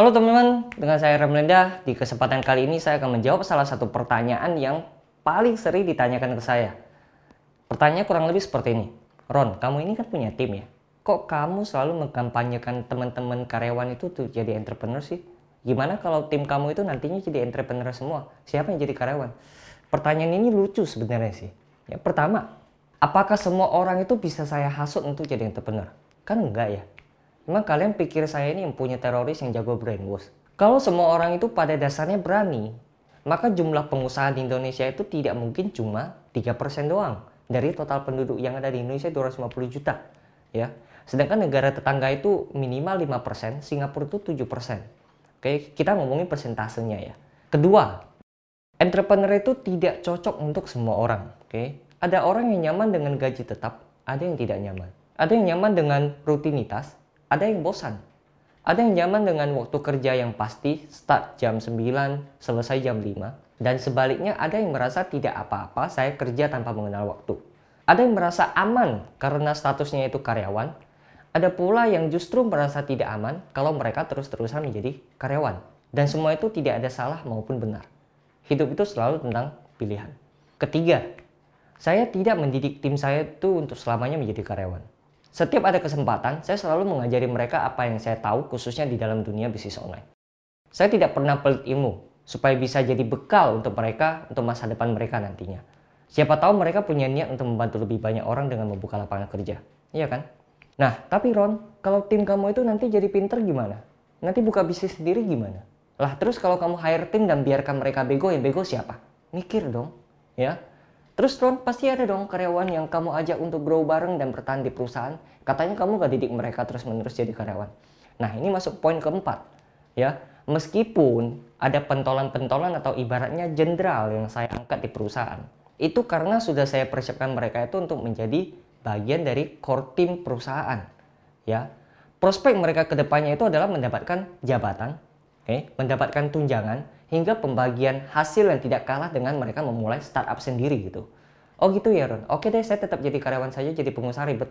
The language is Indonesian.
Halo teman-teman, dengan saya Remlenda. Di kesempatan kali ini saya akan menjawab salah satu pertanyaan yang paling sering ditanyakan ke saya. Pertanyaan kurang lebih seperti ini. Ron, kamu ini kan punya tim ya? Kok kamu selalu mengkampanyekan teman-teman karyawan itu tuh jadi entrepreneur sih? Gimana kalau tim kamu itu nantinya jadi entrepreneur semua? Siapa yang jadi karyawan? Pertanyaan ini lucu sebenarnya sih. Ya, pertama, apakah semua orang itu bisa saya hasut untuk jadi entrepreneur? Kan enggak ya. Memang kalian pikir saya ini punya teroris yang jago brainwash? Kalau semua orang itu pada dasarnya berani, maka jumlah pengusaha di Indonesia itu tidak mungkin cuma 3% doang dari total penduduk yang ada di Indonesia 250 juta. Ya. Sedangkan negara tetangga itu minimal 5%, Singapura itu 7%. Oke, kita ngomongin persentasenya ya. Kedua, entrepreneur itu tidak cocok untuk semua orang. Oke, ada orang yang nyaman dengan gaji tetap, ada yang tidak nyaman. Ada yang nyaman dengan rutinitas, ada yang bosan. Ada yang nyaman dengan waktu kerja yang pasti, start jam 9, selesai jam 5. Dan sebaliknya ada yang merasa tidak apa-apa saya kerja tanpa mengenal waktu. Ada yang merasa aman karena statusnya itu karyawan. Ada pula yang justru merasa tidak aman kalau mereka terus-terusan menjadi karyawan. Dan semua itu tidak ada salah maupun benar. Hidup itu selalu tentang pilihan. Ketiga, saya tidak mendidik tim saya itu untuk selamanya menjadi karyawan. Setiap ada kesempatan, saya selalu mengajari mereka apa yang saya tahu khususnya di dalam dunia bisnis online. Saya tidak pernah pelit ilmu supaya bisa jadi bekal untuk mereka untuk masa depan mereka nantinya. Siapa tahu mereka punya niat untuk membantu lebih banyak orang dengan membuka lapangan kerja. Iya kan? Nah, tapi Ron, kalau tim kamu itu nanti jadi pinter gimana? Nanti buka bisnis sendiri gimana? Lah, terus kalau kamu hire tim dan biarkan mereka bego, yang bego siapa? Mikir dong, ya. Terus Ron, pasti ada dong karyawan yang kamu ajak untuk grow bareng dan bertahan di perusahaan. Katanya kamu gak didik mereka terus-menerus jadi karyawan. Nah, ini masuk poin keempat. Ya, meskipun ada pentolan-pentolan atau ibaratnya jenderal yang saya angkat di perusahaan, itu karena sudah saya persiapkan mereka itu untuk menjadi bagian dari core team perusahaan. Ya, prospek mereka ke depannya itu adalah mendapatkan jabatan, okay, mendapatkan tunjangan, hingga pembagian hasil yang tidak kalah dengan mereka memulai startup sendiri gitu. Oh gitu ya Ron, oke deh saya tetap jadi karyawan saja jadi pengusaha ribet.